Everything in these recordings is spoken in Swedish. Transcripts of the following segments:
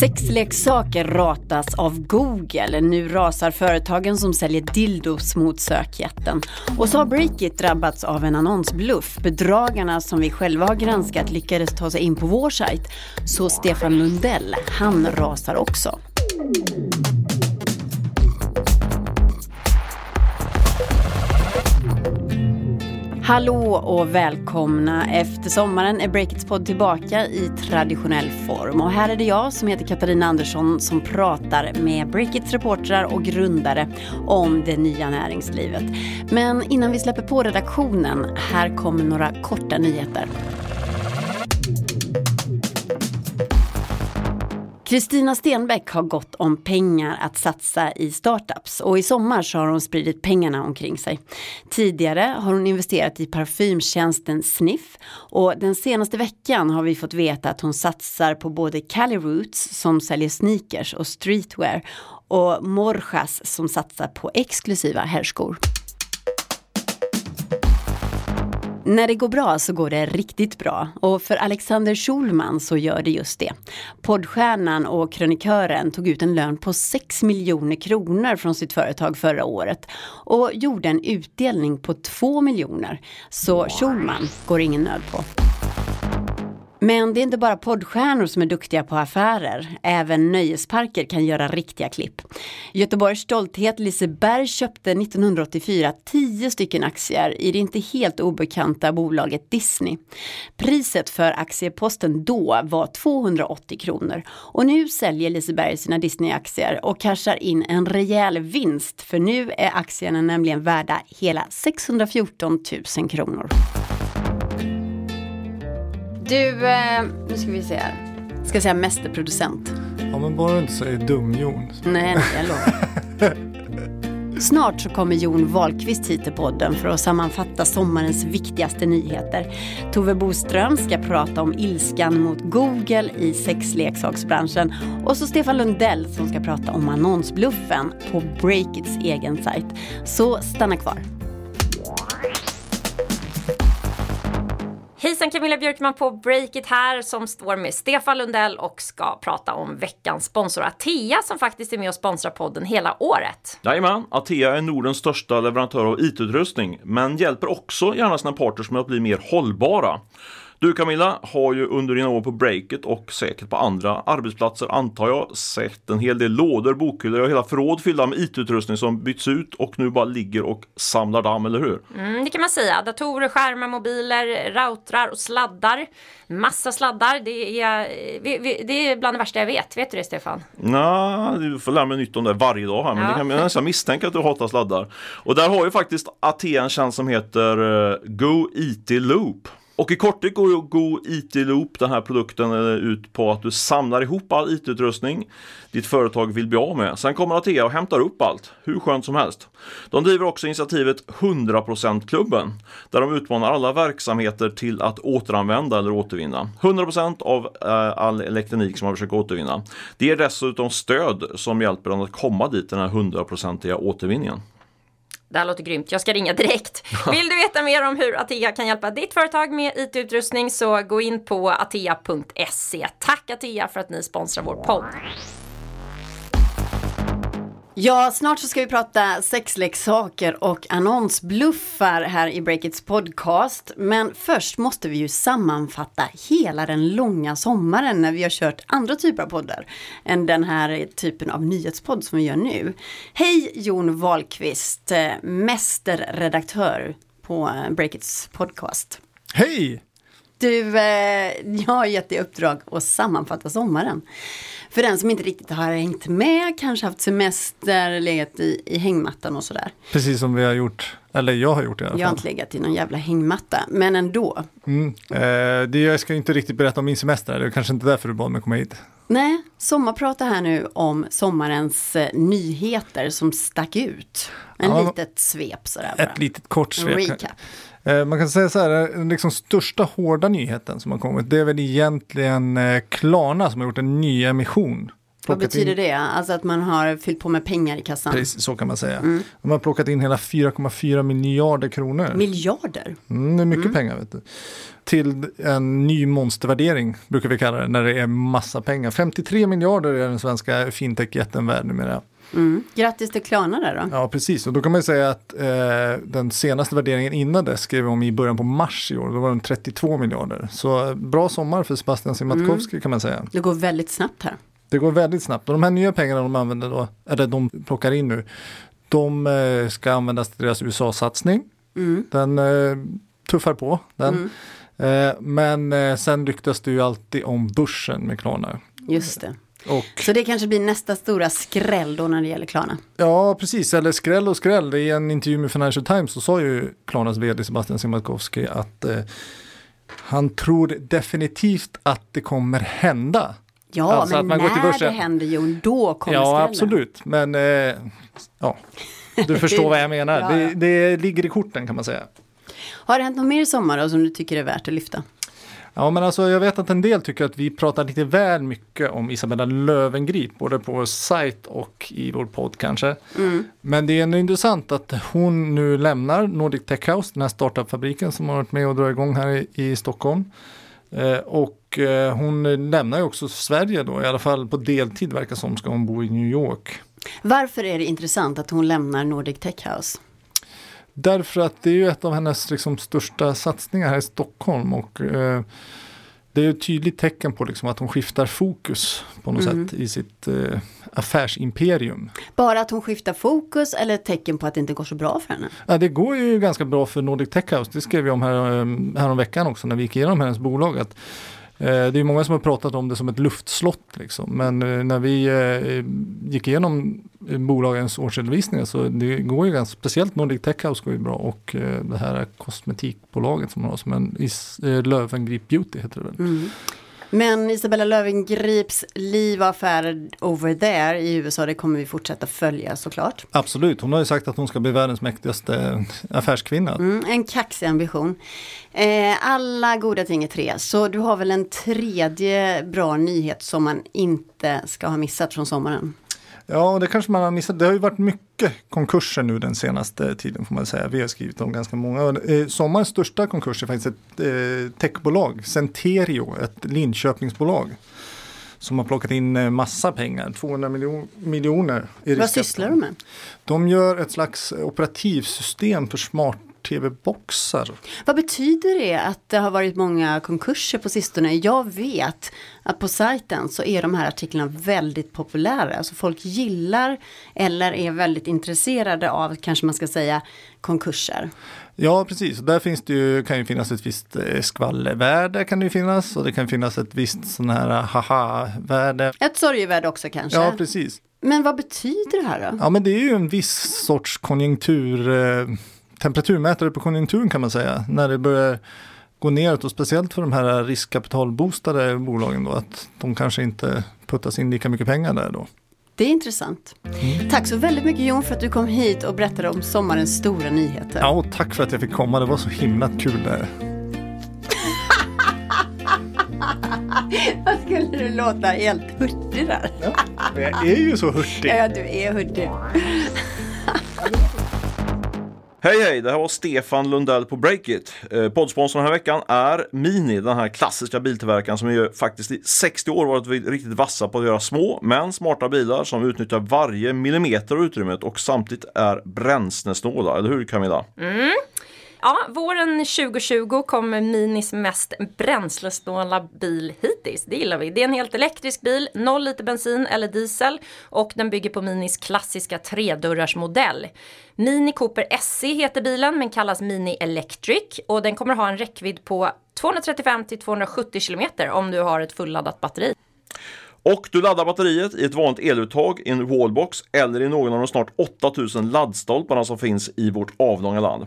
Sexleksaker ratas av Google. Nu rasar företagen som säljer dildos mot sökjätten. Och så har Breakit drabbats av en annonsbluff. Bedragarna som vi själva har granskat lyckades ta sig in på vår sajt. Så Stefan Lundell, han rasar också. Hallå och välkomna! Efter sommaren är Breakits podd tillbaka i traditionell form. Och här är det jag som heter Katarina Andersson som pratar med Breakits reportrar och grundare om det nya näringslivet. Men innan vi släpper på redaktionen, här kommer några korta nyheter. Kristina Stenbeck har gott om pengar att satsa i startups och i sommar så har hon spridit pengarna omkring sig. Tidigare har hon investerat i parfymtjänsten Sniff och den senaste veckan har vi fått veta att hon satsar på både Cali Roots som säljer sneakers och streetwear och Morjas som satsar på exklusiva herrskor. När det går bra så går det riktigt bra och för Alexander Schulman så gör det just det. Poddstjärnan och krönikören tog ut en lön på 6 miljoner kronor från sitt företag förra året och gjorde en utdelning på 2 miljoner. Så Schulman går ingen nöd på. Men det är inte bara poddstjärnor som är duktiga på affärer. Även nöjesparker kan göra riktiga klipp. Göteborgs stolthet Liseberg köpte 1984 tio stycken aktier i det inte helt obekanta bolaget Disney. Priset för aktieposten då var 280 kronor och nu säljer Liseberg sina Disney-aktier och cashar in en rejäl vinst för nu är aktierna nämligen värda hela 614 000 kronor. Du, eh, nu ska vi se här. Ska jag säga mästerproducent? Ja, men bara du inte säger dum-Jon. Nej, nej, jag lovar. Snart så kommer Jon Wahlqvist hit till podden för att sammanfatta sommarens viktigaste nyheter. Tove Boström ska prata om ilskan mot Google i sexleksaksbranschen och så Stefan Lundell som ska prata om annonsbluffen på Breakits egen sajt. Så stanna kvar. Hejsan Camilla Björkman på Breakit här som står med Stefan Lundell och ska prata om veckans sponsor Atea som faktiskt är med och sponsrar podden hela året. Jajamän, Atea är Nordens största leverantör av IT-utrustning men hjälper också gärna sina partners med att bli mer hållbara. Du Camilla har ju under dina år på Breakit och säkert på andra arbetsplatser antar jag sett en hel del lådor, bokhyllor och hela förråd fyllda med IT-utrustning som byts ut och nu bara ligger och samlar damm, eller hur? Mm, det kan man säga. Datorer, skärmar, mobiler, routrar och sladdar. Massa sladdar. Det är, det är bland det värsta jag vet. Vet du det Stefan? Nej, du får lära mig nytt om det varje dag här men ja. det kan man nästan misstänka att du hatar sladdar. Och där har ju faktiskt Atea en tjänst som heter eh, Go IT Loop. Och i korthet går Go IT Loop, den här produkten, eh, ut på att du samlar ihop all IT-utrustning ditt företag vill bli av med. Sen kommer Atea och hämtar upp allt, hur skönt som helst. De driver också initiativet 100%-klubben, där de utmanar alla verksamheter till att återanvända eller återvinna. 100% av eh, all elektronik som man försöker återvinna. Det ger dessutom stöd som hjälper dem att komma dit, den här 100-procentiga återvinningen. Det här låter grymt, jag ska ringa direkt. Vill du veta mer om hur Atea kan hjälpa ditt företag med IT-utrustning så gå in på atea.se. Tack Atea för att ni sponsrar vår podd. Ja, snart så ska vi prata sexleksaker och annonsbluffar här i Breakits podcast. Men först måste vi ju sammanfatta hela den långa sommaren när vi har kört andra typer av poddar än den här typen av nyhetspodd som vi gör nu. Hej Jon Wahlqvist, eh, mästerredaktör på eh, Breakits podcast. Hej! Du, eh, jag har gett dig uppdrag att sammanfatta sommaren. För den som inte riktigt har hängt med, kanske haft semester, legat i, i hängmattan och sådär. Precis som vi har gjort, eller jag har gjort i alla fall. Jag har inte legat i någon jävla hängmatta, men ändå. Mm. Eh, det, jag ska inte riktigt berätta om min semester, det är kanske inte därför du bad mig komma hit. Nej, sommarprata här nu om sommarens eh, nyheter som stack ut. En ja, litet svep sådär bara. Ett litet kort svep. Recap. Eh, man kan säga så här, den liksom största hårda nyheten som har kommit, det är väl egentligen eh, Klarna som har gjort en ny emission Vad betyder in, det? Alltså att man har fyllt på med pengar i kassan? Precis, så kan man säga. Mm. De har plockat in hela 4,4 miljarder kronor. Miljarder? Mm, det är mycket pengar. Vet du. Till en ny monstervärdering brukar vi kalla det när det är massa pengar. 53 miljarder är den svenska fintech-jätten värd numera. Mm. Grattis till Klarna där då. Ja, precis. Och då kan man ju säga att eh, den senaste värderingen innan det skrev om i början på mars i år. Då var den 32 miljarder. Så eh, bra sommar för Sebastian Siemiatkowski kan man säga. Det går väldigt snabbt här. Det går väldigt snabbt. Och de här nya pengarna de använder då, eller de plockar in nu, de eh, ska användas till deras USA-satsning. Mm. Den eh, tuffar på. Den. Mm. Eh, men sen ryktas det ju alltid om börsen med Klarna. Just det. Och Så det kanske blir nästa stora skräll då när det gäller Klarna. ja, precis, eller skräll och skräll. I en intervju med Financial Times så sa ju Klarnas vd Sebastian Siemiatkowski att eh, han tror definitivt att det kommer hända. Ja, Alltså men när det händer Jon, då kommer ja, skrällen. absolut. Men eh, ja, du förstår vad jag menar. Ja, Det, ja. det ligger i korten kan man säga. Har det hänt något mer i sommar då, som du tycker är värt att lyfta? Ja, men alltså jag vet att en del tycker att vi pratar lite väl mycket om Isabella Lövengrip, både på vår sajt och i vår podd kanske. Mm. Men det är ändå intressant att hon nu lämnar Nordic Tech House, den här startupfabriken som har varit med och drar igång här i, i Stockholm. Eh, och eh, hon lämnar ju också Sverige då, i alla fall på deltid verkar som, ska hon bo i New York. Varför är det intressant att hon lämnar Nordic Tech House? Därför att det är ju ett av hennes liksom, största satsningar här i Stockholm och eh, det är ett tydligt tecken på liksom, att hon skiftar fokus på något Mm. sätt i sitt eh, affärsimperium. Bara att hon skiftar fokus eller ett tecken på att det inte går så bra för henne? Ja, det går ju ganska bra för Nordic Tech House, det skrev vi om här, eh, här om veckan också när vi gick igenom hennes bolag. Att, Eh, det är många som har pratat om det som ett luftslott liksom. men eh, när vi eh, gick igenom bolagens årsredovisningar så det går ju ganska, speciellt Nordic Tech House går ju bra och det här kosmetikbolaget som man har som en Löwengrip Beauty heter det väl. Mm. Men Isabella Lövengrips liv och affärer over there i USA, det kommer vi fortsätta följa såklart. Absolut, hon har ju sagt att hon ska bli världens mäktigaste affärskvinna. Mm, en kaxig ambition. Eh, alla goda ting är tre, så du har väl en tredje bra nyhet som man inte ska ha missat från sommaren. Ja, det kanske man har missat. Det har ju varit mycket konkurser nu den senaste tiden får man säga. Vi har skrivit om ganska många. Eh, sommarens största konkurs är faktiskt ett eh, techbolag, Centerio, ett Linköpingsbolag. Som har plockat in eh, massa pengar, 200 miljo- miljoner. Vad sysslar de med? De gör ett slags operativsystem för smart-tv-boxar. Vad betyder det att det har varit många konkurser på sistone? Jag vet att på sajten så är de här artiklarna väldigt populära. Alltså folk gillar eller är väldigt intresserade av, kanske man ska säga, konkurser. Ja, precis. Där finns det ju, kan ju finnas ett visst eh, skvallervärde kan det ju finnas och det kan finnas ett visst sån här eh, haha-värde. Ett sorgevärde också kanske. Ja, precis. Men vad betyder det här då? Ja, men det är ju en viss sorts konjunktur, eh, temperaturmätare på konjunkturen kan man säga. När det börjar gå neråt och speciellt för de här riskkapitalboostade bolagen då, att de kanske inte puttas in lika mycket pengar där då. Det är intressant. Tack så väldigt mycket Jon för att du kom hit och berättade om sommarens stora nyheter. Ja, och tack för att jag fick komma, det var så himla kul det. Vad skulle du låta helt hurtig där? Men jag är ju så hurtig. Ja, du är hurtig. Hej hej, det här var Stefan Lundell på Breakit. Eh, Poddsponsorn den här veckan är Mini, den här klassiska biltillverkaren som ju faktiskt i 60 år varit riktigt vassa på att göra små men smarta bilar som utnyttjar varje millimeter av utrymmet och samtidigt är bränslesnåla, eller hur Camilla? Mm. Ja, våren 2020 kommer Minis mest bränslesnåla bil hittills. Det gillar vi. Det är en helt elektrisk bil, 0 liter bensin eller diesel och den bygger på Minis klassiska tredörrars modell. Mini Cooper SE heter bilen men kallas Mini Electric och den kommer ha en räckvidd på 235 till 270 kilometer om du har ett fulladdat batteri. Och du laddar batteriet i ett vanligt eluttag, i en wallbox eller i någon av de snart 8000 laddstolparna som finns i vårt avlånga land.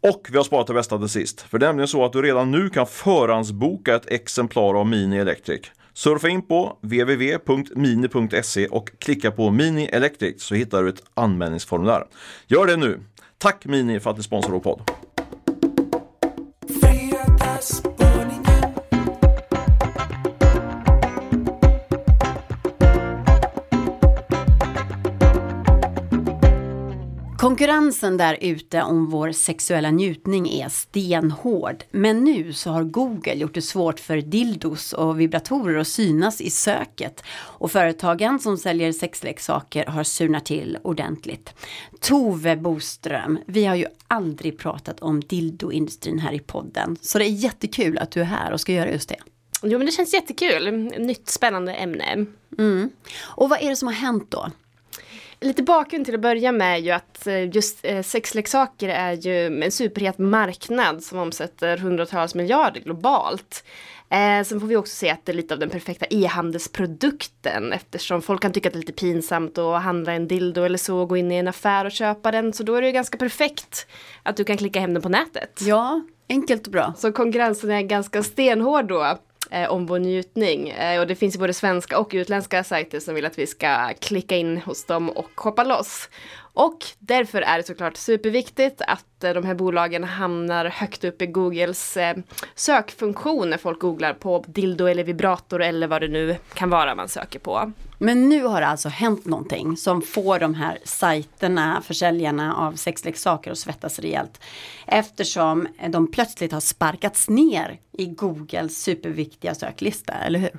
Och vi har sparat det bästa till sist, för det är nämligen så att du redan nu kan förhandsboka ett exemplar av Mini Electric. Surfa in på www.mini.se och klicka på Mini Electric så hittar du ett anmälningsformulär. Gör det nu! Tack Mini för att ni sponsrar vår podd. Konkurrensen där ute om vår sexuella njutning är stenhård. Men nu så har Google gjort det svårt för dildos och vibratorer att synas i söket. Och företagen som säljer sexleksaker har surnat till ordentligt. Tove Boström, vi har ju aldrig pratat om dildoindustrin här i podden. Så det är jättekul att du är här och ska göra just det. Jo men det känns jättekul, nytt spännande ämne. Mm. Och vad är det som har hänt då? Lite bakgrund till att börja med är ju att eh, just eh, sexleksaker är ju en superhet marknad som omsätter hundratals miljarder globalt. Eh, sen får vi också se att det är lite av den perfekta e-handelsprodukten eftersom folk kan tycka att det är lite pinsamt att handla en dildo eller så och gå in i en affär och köpa den. Så då är det ju ganska perfekt att du kan klicka hem den på nätet. Ja, enkelt och bra. Så konkurrensen är ganska stenhård då eh, om vår njutning. Eh, och det finns ju både svenska och utländska sajter som vill att vi ska klicka in hos dem och shoppa loss. Och därför är det såklart superviktigt att eh, de här bolagen hamnar högt upp i Googles eh, sökfunktion när folk googlar på dildo eller vibrator eller vad det nu kan vara man söker på. Men nu har det alltså hänt någonting som får de här sajterna, försäljarna av sexleksaker att svettas rejält. Eftersom de plötsligt har sparkats ner i Googles superviktiga söklista, eller hur?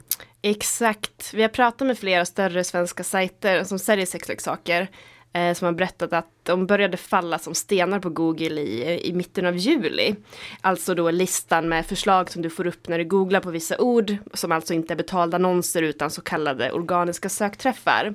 Exakt. Vi har pratat med flera större svenska sajter som säljer sexleksaker eh, som har berättat att de började falla som stenar på Google i, i mitten av juli. Alltså då listan med förslag som du får upp när du googlar på vissa ord, som alltså inte är betalda annonser utan så kallade organiska sökträffar.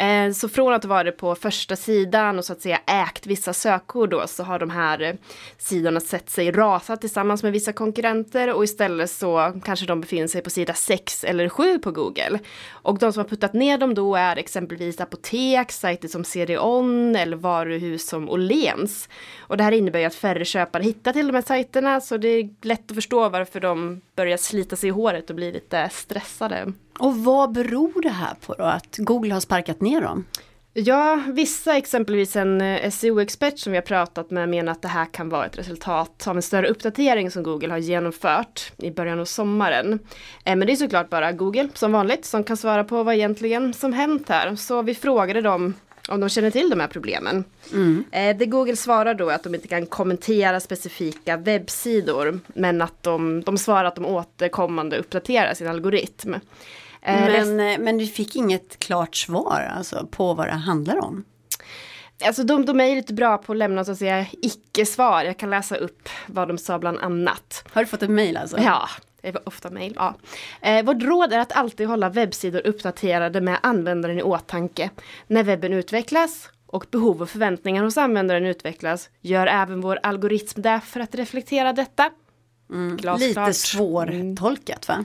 Eh, så från att vara på första sidan och så att säga ägt vissa sökord då så har de här eh, sidorna sett sig rasa tillsammans med vissa konkurrenter och istället så kanske de befinner sig på sida 6 eller 7 på Google. Och de som har puttat ner dem då är exempelvis apotek, sajter som CDON eller varuhus som Åhléns. Och det här innebär ju att färre köpare hittar till de här sajterna så det är lätt att förstå varför de börjar slita sig i håret och blir lite stressade. Och vad beror det här på då, att Google har sparkat ner dem? Ja, vissa, exempelvis en eh, SEO-expert som vi har pratat med, menar att det här kan vara ett resultat av en större uppdatering som Google har genomfört i början av sommaren. Eh, men det är såklart bara Google, som vanligt, som kan svara på vad egentligen som hänt här. Så vi frågade dem om de känner till de här problemen. Mm. Eh, det Google svarar då är att de inte kan kommentera specifika webbsidor, men att de, de svarar att de återkommande uppdaterar sin algoritm. Eh, men, men du fick inget klart svar alltså, på vad det handlar om? Alltså de, de är lite bra på att lämna så att säga icke-svar. Jag kan läsa upp vad de sa bland annat. Har du fått ett mail alltså? Ja, det var ofta mail. Ja. Eh, vårt råd är att alltid hålla webbsidor uppdaterade med användaren i åtanke. När webben utvecklas och behov och förväntningar hos användaren utvecklas gör även vår algoritm det för att reflektera detta. Mm, lite svårtolkat va?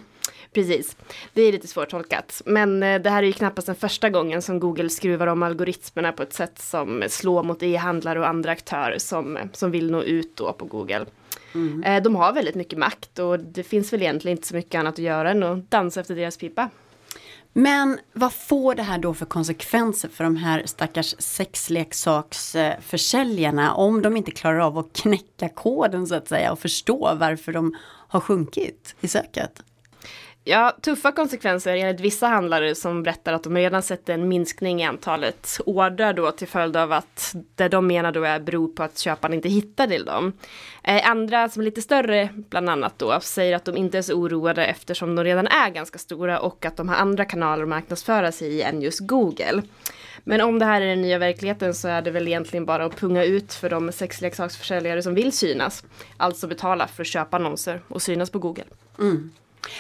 Precis. Det är lite svårtolkat. Men eh, det här är ju knappast den första gången som Google skruvar om algoritmerna på ett sätt som slår mot e-handlare och andra aktörer som, som vill nå ut då på Google. Mm. Eh, de har väldigt mycket makt och det finns väl egentligen inte så mycket annat att göra än att dansa efter deras pipa. Men vad får det här då för konsekvenser för de här stackars sexleksaksförsäljarna om de inte klarar av att knäcka koden så att säga och förstå varför de har sjunkit i söket? Ja, tuffa konsekvenser enligt vissa handlare som berättar att de redan sett en minskning i antalet ordrar då till följd av att det de menar då är beror på att köparen inte hittar till dem. Eh, andra som är lite större bland annat då säger att de inte är så oroade eftersom de redan är ganska stora och att de har andra kanaler att marknadsföra sig i än just Google. Men om det här är den nya verkligheten så är det väl egentligen bara att punga ut för de sexleksaksförsäljare som vill synas. Alltså betala för att köpa annonser och synas på Google. Mm.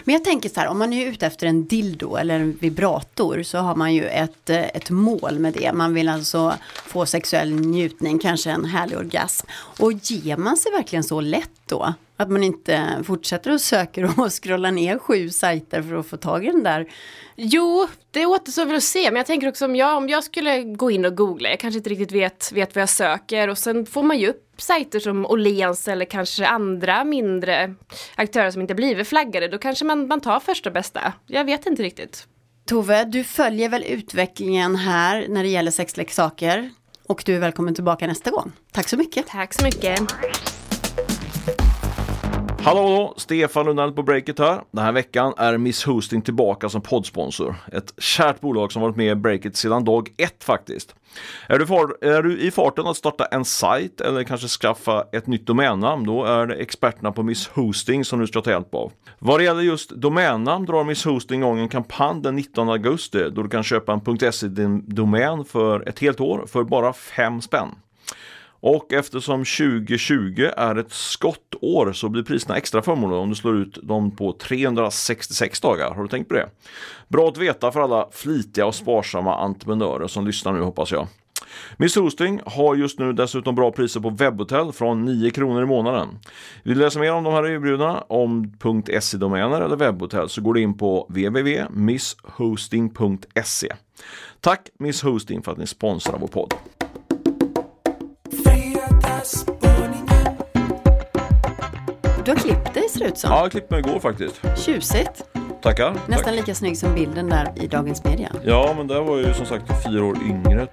Men jag tänker så här, om man är ute efter en dildo eller en vibrator så har man ju ett, eh, ett mål med det. Man vill alltså få sexuell njutning, kanske en härlig orgasm. Och ger man sig verkligen så lätt då? Att man inte fortsätter och söker och scrollar ner sju sajter för att få tag i den där. Jo, det återstår väl att se. Men jag tänker också om jag, om jag skulle gå in och googla, jag kanske inte riktigt vet, vet vad jag söker och sen får man ju upp sajter som Åhléns eller kanske andra mindre aktörer som inte blivit flaggade. Då kanske man, man tar första bästa. Jag vet inte riktigt. Tove, du följer väl utvecklingen här när det gäller sexleksaker? Och du är välkommen tillbaka nästa gång. Tack så mycket. Tack så mycket. Hallå, då! Stefan Lundell på Breakit här. Den här veckan är Miss Hosting tillbaka som poddsponsor. Ett kärt bolag som varit med i Breakit sedan dag ett faktiskt. Är du, far, är du i farten att starta en sajt eller kanske skaffa ett nytt domännamn, då är det experterna på Miss Hosting som du ska ta hjälp av. Vad det gäller just domännamn drar Miss Hosting igång en kampanj den 19 augusti då du kan köpa en .se-domän för ett helt år för bara 5 spänn. Och eftersom 2020 är ett skottår så blir priserna extra förmånliga om du slår ut dem på 366 dagar. Har du tänkt på det? Bra att veta för alla flitiga och sparsamma entreprenörer som lyssnar nu hoppas jag. Miss Hosting har just nu dessutom bra priser på webbhotell från 9 kronor i månaden. Vill du läsa mer om de här erbjudandena om .se-domäner eller webbhotell så går du in på www.misshosting.se. Tack Miss Hosting för att ni sponsrar vår podd. Du har klippt dig ser det ut som. Ja, jag klippte mig igår faktiskt. Tjusigt. Tackar. Nästan Tack. lika snygg som bilden där i Dagens Media. Ja, men där var jag ju som sagt fyra år yngre.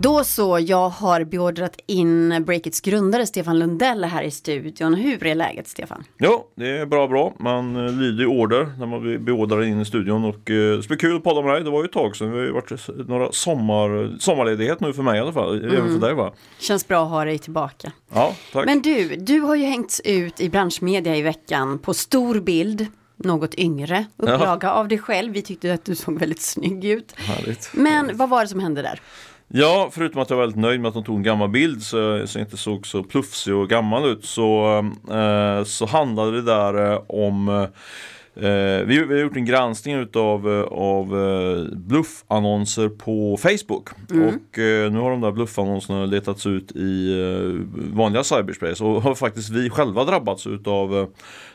Då så, jag har beordrat in Breakits grundare Stefan Lundell här i studion. Hur är läget Stefan? Ja, det är bra bra. Man eh, lyder ju order när man blir beordrad in i studion och eh, det blir kul att podda med dig. Det var ju ett tag sedan. Det har ju varit några sommar, sommarledighet nu för mig i alla fall. Även för dig va? Känns bra att ha dig tillbaka. Ja, tack. Men du, du har ju hängts ut i branschmedia i veckan på stor bild, något yngre upplaga av dig själv. Vi tyckte att du såg väldigt snygg ut. Härligt. Men vad var det som hände där? Ja, förutom att jag var väldigt nöjd med att de tog en gammal bild så, så jag inte såg så plufsig och gammal ut så, eh, så handlade det där eh, om eh, vi, vi har gjort en granskning utav eh, av eh, bluffannonser på Facebook. Och eh, nu har de där bluffannonserna letats ut i eh, vanliga cyberspace. Och har faktiskt vi själva drabbats utav eh,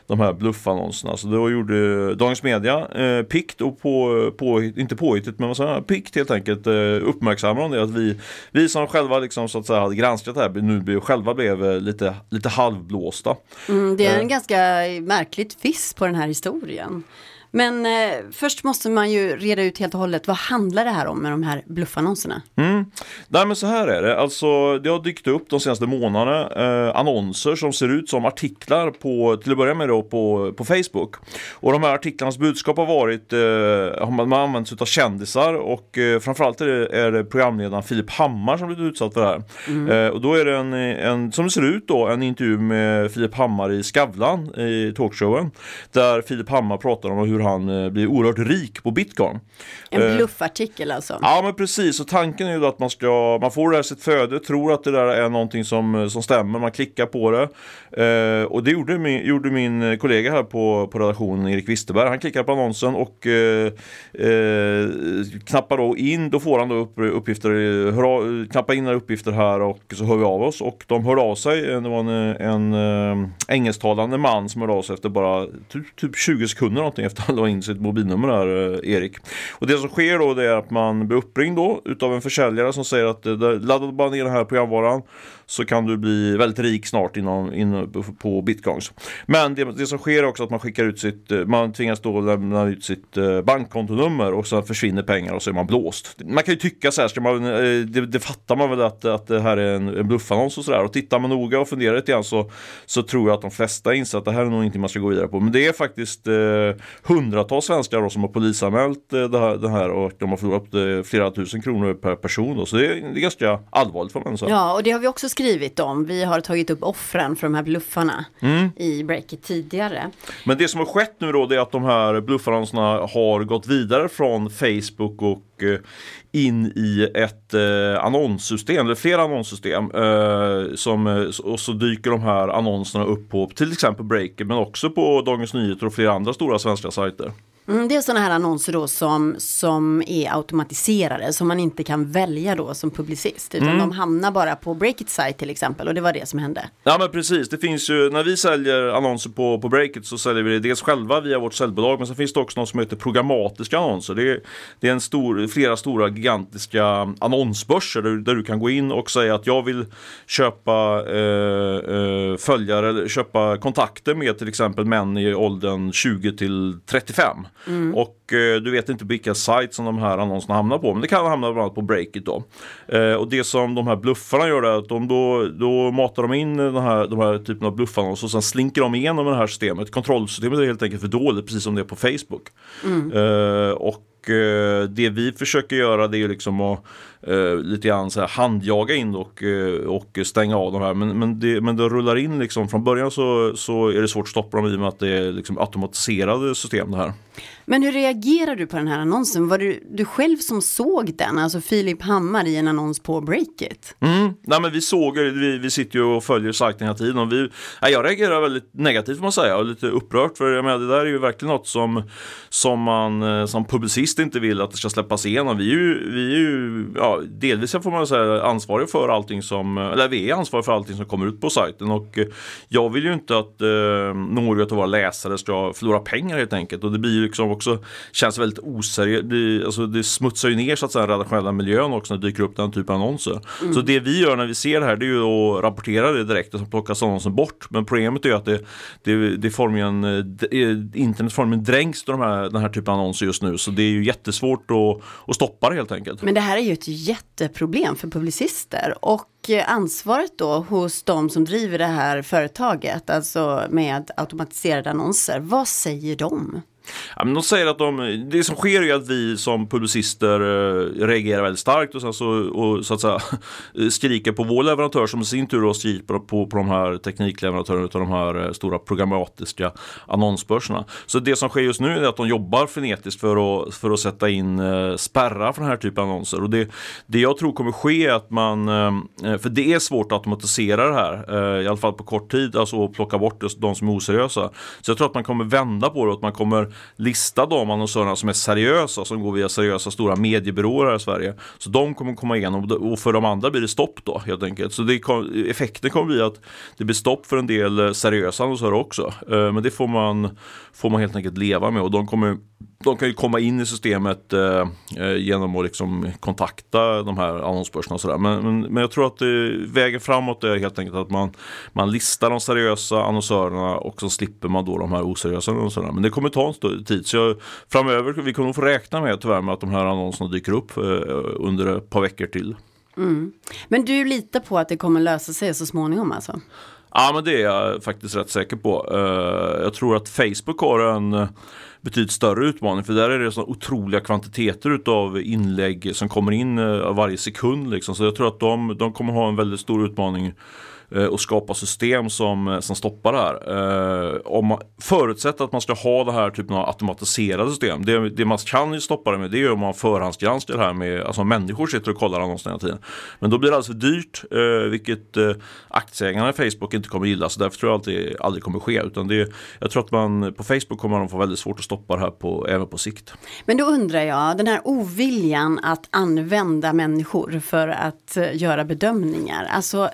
de här bluffannonserna. Så då gjorde Dagens Media eh, pikt och på, på, inte påhittigt men vad säger pikt helt enkelt eh, uppmärksammade det att vi, vi som själva liksom så att säga hade granskat det här nu blev, själva blev eh, lite, lite halvblåsta. Mm, det är Eh. en ganska märkligt fiss på den här historien. Men eh, först måste man ju reda ut helt och hållet, vad handlar det här om med de här bluffannonserna? Mm. Nej men så här är det, alltså det har dykt upp de senaste månaderna eh, annonser som ser ut som artiklar på, till att börja med då på, på Facebook. Och de här artiklarnas budskap har varit, eh, har man, man använt av kändisar och eh, framförallt är det, är det programledaren Filip Hammar som blivit utsatt för det här. Eh, och då är det en, en, som det ser ut då, en intervju med Filip Hammar i Skavlan i talkshowen. Där Filip Hammar pratar om hur han eh, blir oerhört rik på bitcoin. En Eh, bluffartikel alltså? Ja men precis, och tanken är ju att man ska, man får det här sitt föde, tror att det där är någonting som, som stämmer, man klickar på det. Eh, och det gjorde min, gjorde min kollega här på, på redaktionen, Erik Wisterberg, han klickar på annonsen och eh, eh, knappar då in, då får han då upp, uppgifter, hör av, knappar in några uppgifter här och så hör vi av oss och de hörde av sig, det var en, en eh, engelsktalande man som hörde av sig efter bara typ, typ 20 sekunder någonting efter la in sitt mobilnummer här, eh, Erik. Och det som sker då det är att man blir uppringd då utav en försäljare som säger att eh, ladda bara ner den här programvaran så kan du bli väldigt rik snart inom, inom, på bitcoins. Men det, det som sker är också att man skickar ut sitt, eh, man tvingas då lämna ut sitt eh, bankkontonummer och så försvinner pengar och så är man blåst. Man kan ju tycka så här, ska man, eh, det, det fattar man väl att, att det här är en, en bluffannons och sådär. Och tittar man noga och funderar lite grann så, så tror jag att de flesta inser att det här är nog ingenting man ska gå vidare på. Men det är faktiskt eh, hundratals svenskar då som har polisanmält eh, det, här, det här och de har förlorat eh, flera tusen kronor per person. Då. Så det är, det är ganska allvarligt får man säga. Ja, och det har vi också skrivit om. Vi har tagit upp offren för de här bluffarna Mm. i breaket tidigare. Men det som har skett nu då det är att de här bluffannonserna har gått vidare från Facebook och eh, in i ett eh, annonssystem, eller flera annonssystem. Eh, som, och så dyker de här annonserna upp på till exempel Breaker men också på Dagens Nyheter och flera andra stora svenska sajter. Mm, det är sådana här annonser då som, som är automatiserade, som man inte kan välja då som publicist. Utan Mm. de hamnar bara på Breakit site till exempel och det var det som hände. Ja men precis, det finns ju, när vi säljer annonser på, på Breakit så säljer vi det dels själva via vårt säljbolag men så finns det också något som heter programmatiska annonser. Det är, det är en stor, flera stora gigantiska annonsbörser där, du- där du kan gå in och säga att jag vill köpa eh, eh, följare eller köpa kontakter med till exempel män i åldern 20 till 35. Mm. Och eh, du vet inte vilka sajter som de här annonserna hamnar på. Men det kan hamna bland annat på Breakit då. Eh, och det som de här bluffarna gör är att de då, då matar de in den här, de här typen av bluffannonser och sen slinker de igenom det här systemet. Kontrollsystemet är helt enkelt för dåligt, precis som det är på Facebook. Mm. Eh, och eh, det vi försöker göra det är liksom att eh, lite grann så här handjaga in och, eh, och stänga av de här. Men, men, det, men det rullar in liksom från början så, så är det svårt att stoppa dem i och med att det är liksom automatiserade system det här. Men hur reagerar du på den här annonsen? Var det du själv som såg den? Alltså Filip Hammar i en annons på Breakit? Mm. Nej men vi såg vi, vi sitter ju och följer sajten hela tiden och vi, ja, jag reagerar väldigt negativt får man säga och lite upprört för jag menar, det där är ju verkligen något som, som man eh, som publicist inte vill att det ska släppas igenom. Vi är ju, vi är ju ja, delvis får man säga ansvariga för allting som, eller vi är ansvariga för allting som kommer ut på sajten och eh, jag vill ju inte att eh, några av våra läsare ska förlora pengar helt enkelt och det blir ju liksom också känns väldigt oseriöst. Det, alltså, det smutsar ju ner så att säga den redaktionella miljön också när det dyker upp den typen av annonser. Mm. Så det vi gör när vi ser det här det är ju att rapportera det direkt och så plockas annonsen bort. Men problemet är ju att det, det, det formligen, internet formligen dränks av de här, den här typen av annonser just nu. Så det är ju jättesvårt att, att stoppa det helt enkelt. Men det här är ju ett jätteproblem för publicister och eh, ansvaret då hos de som driver det här företaget, alltså med automatiserade annonser, vad säger de? Ja, men de säger att de, det som sker är att vi som publicister eh, reagerar väldigt starkt och, sen så, och så att säga, skriker på vår leverantör som i sin tur då skriker på, på, de här teknikleverantörerna av de här eh, stora programmatiska annonsbörserna. Så det som sker just nu är att de jobbar frenetiskt för att, för att sätta in eh, spärrar för den här typen av annonser. Och det, det jag tror kommer ske är att man, eh, för det är svårt att automatisera det här, eh, i alla fall på kort tid, alltså att plocka bort de som är oseriösa. Så jag tror att man kommer vända på det och att man kommer lista de annonsörerna som är seriösa, som går via seriösa stora mediebyråer här i Sverige. Så de kommer komma igenom och för de andra blir det stopp då helt enkelt. Så det, effekten kommer bli att det blir stopp för en del eh, seriösa annonsörer också. Eh, men det får man, får man helt enkelt leva med och de kommer de kan ju komma in i systemet eh, eh, genom att liksom kontakta de här annonsbörserna och sådär. Men, men, men, jag tror att eh, vägen framåt är helt enkelt att man, man listar de seriösa annonsörerna och så slipper man då de här oseriösa annonsörerna. Men det kommer ta en tid. Så jag, framöver, vi kommer nog få räkna med tyvärr med att de här annonserna dyker upp eh, under ett par veckor till. Mm. Men du litar på att det kommer lösa sig så småningom alltså? Ja men det är jag faktiskt rätt säker på. Eh, jag tror att Facebook har en eh, betydligt större utmaning för där är det så otroliga kvantiteter av inlägg som kommer in eh, varje sekund. Liksom. Så jag tror att de, de kommer ha en väldigt stor utmaning Eh, och skapa system som, eh, som stoppar det här. Eh, om man förutsätter att man ska ha det här typen av automatiserade system. Det, det man kan ju stoppa det med det är om man förhandsgranskar det här med, alltså människor sitter och kollar annonserna hela tiden. Men då blir det alldeles för dyrt, eh, vilket aktieägarna i Facebook inte kommer gilla. Så därför tror jag att det aldrig kommer ske. Utan det, jag tror att man på Facebook kommer de få väldigt svårt att stoppa det här på, även på sikt. Men då undrar jag, den här oviljan att använda människor för att göra bedömningar. Alltså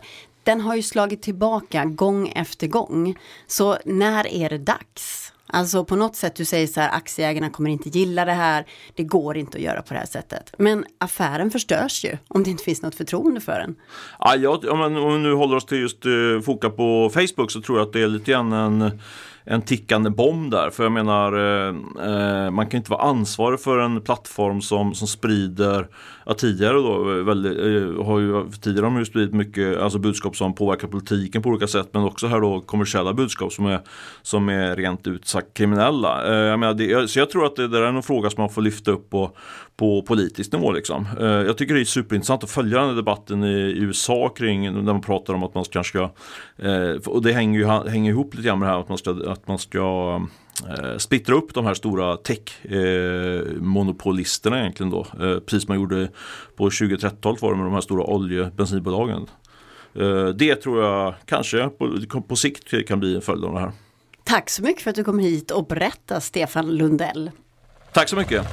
den har ju slagit tillbaka gång efter gång. Så när är det dags? Alltså på något sätt du säger så här, aktieägarna kommer inte gilla det här, det går inte att göra på det här sättet. Men affären förstörs ju om det inte finns något förtroende för den. Ja, jag, om, vi nu håller oss till just uh, foka på Facebook så tror jag att det är lite grann en en tickande bomb där. För jag menar, eh, eh man kan inte vara ansvarig för en plattform som, som sprider, ja, tidigare då, eh, väldigt, eh, har ju, tidigare har man ju spridit mycket alltså budskap som påverkar politiken på olika sätt men också här då kommersiella budskap som är, som är rent ut sagt kriminella. Eh, jag menar, det, så jag tror att det där är en fråga som man får lyfta upp och, på politisk nivå. Liksom. Eh, jag tycker det är superintressant att följa den här debatten i, USA kring när man pratar om att man kanske ska, eh, och det hänger ju hänger ihop lite grann med det här att man ska, att man ska eh, splittra upp de här stora tech-monopolisterna egentligen då. Precis som man gjorde på 2030-talet var det med de här stora olje bensinbolagen. Det tror jag kanske på, på sikt kan bli en följd av det här. Tack så mycket för att du kom hit och berättade Stefan Lundell. Tack så mycket.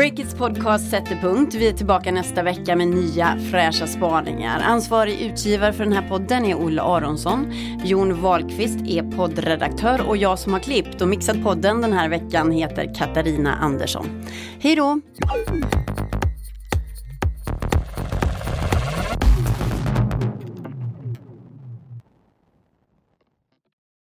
Breakits podcast sätter punkt. Vi är tillbaka nästa vecka med nya fräscha spaningar. Ansvarig utgivare för den här podden är Olle Aronsson. Jon Wahlqvist är poddredaktör och jag som har klippt och mixat podden den här veckan heter Katarina Andersson. Hej då!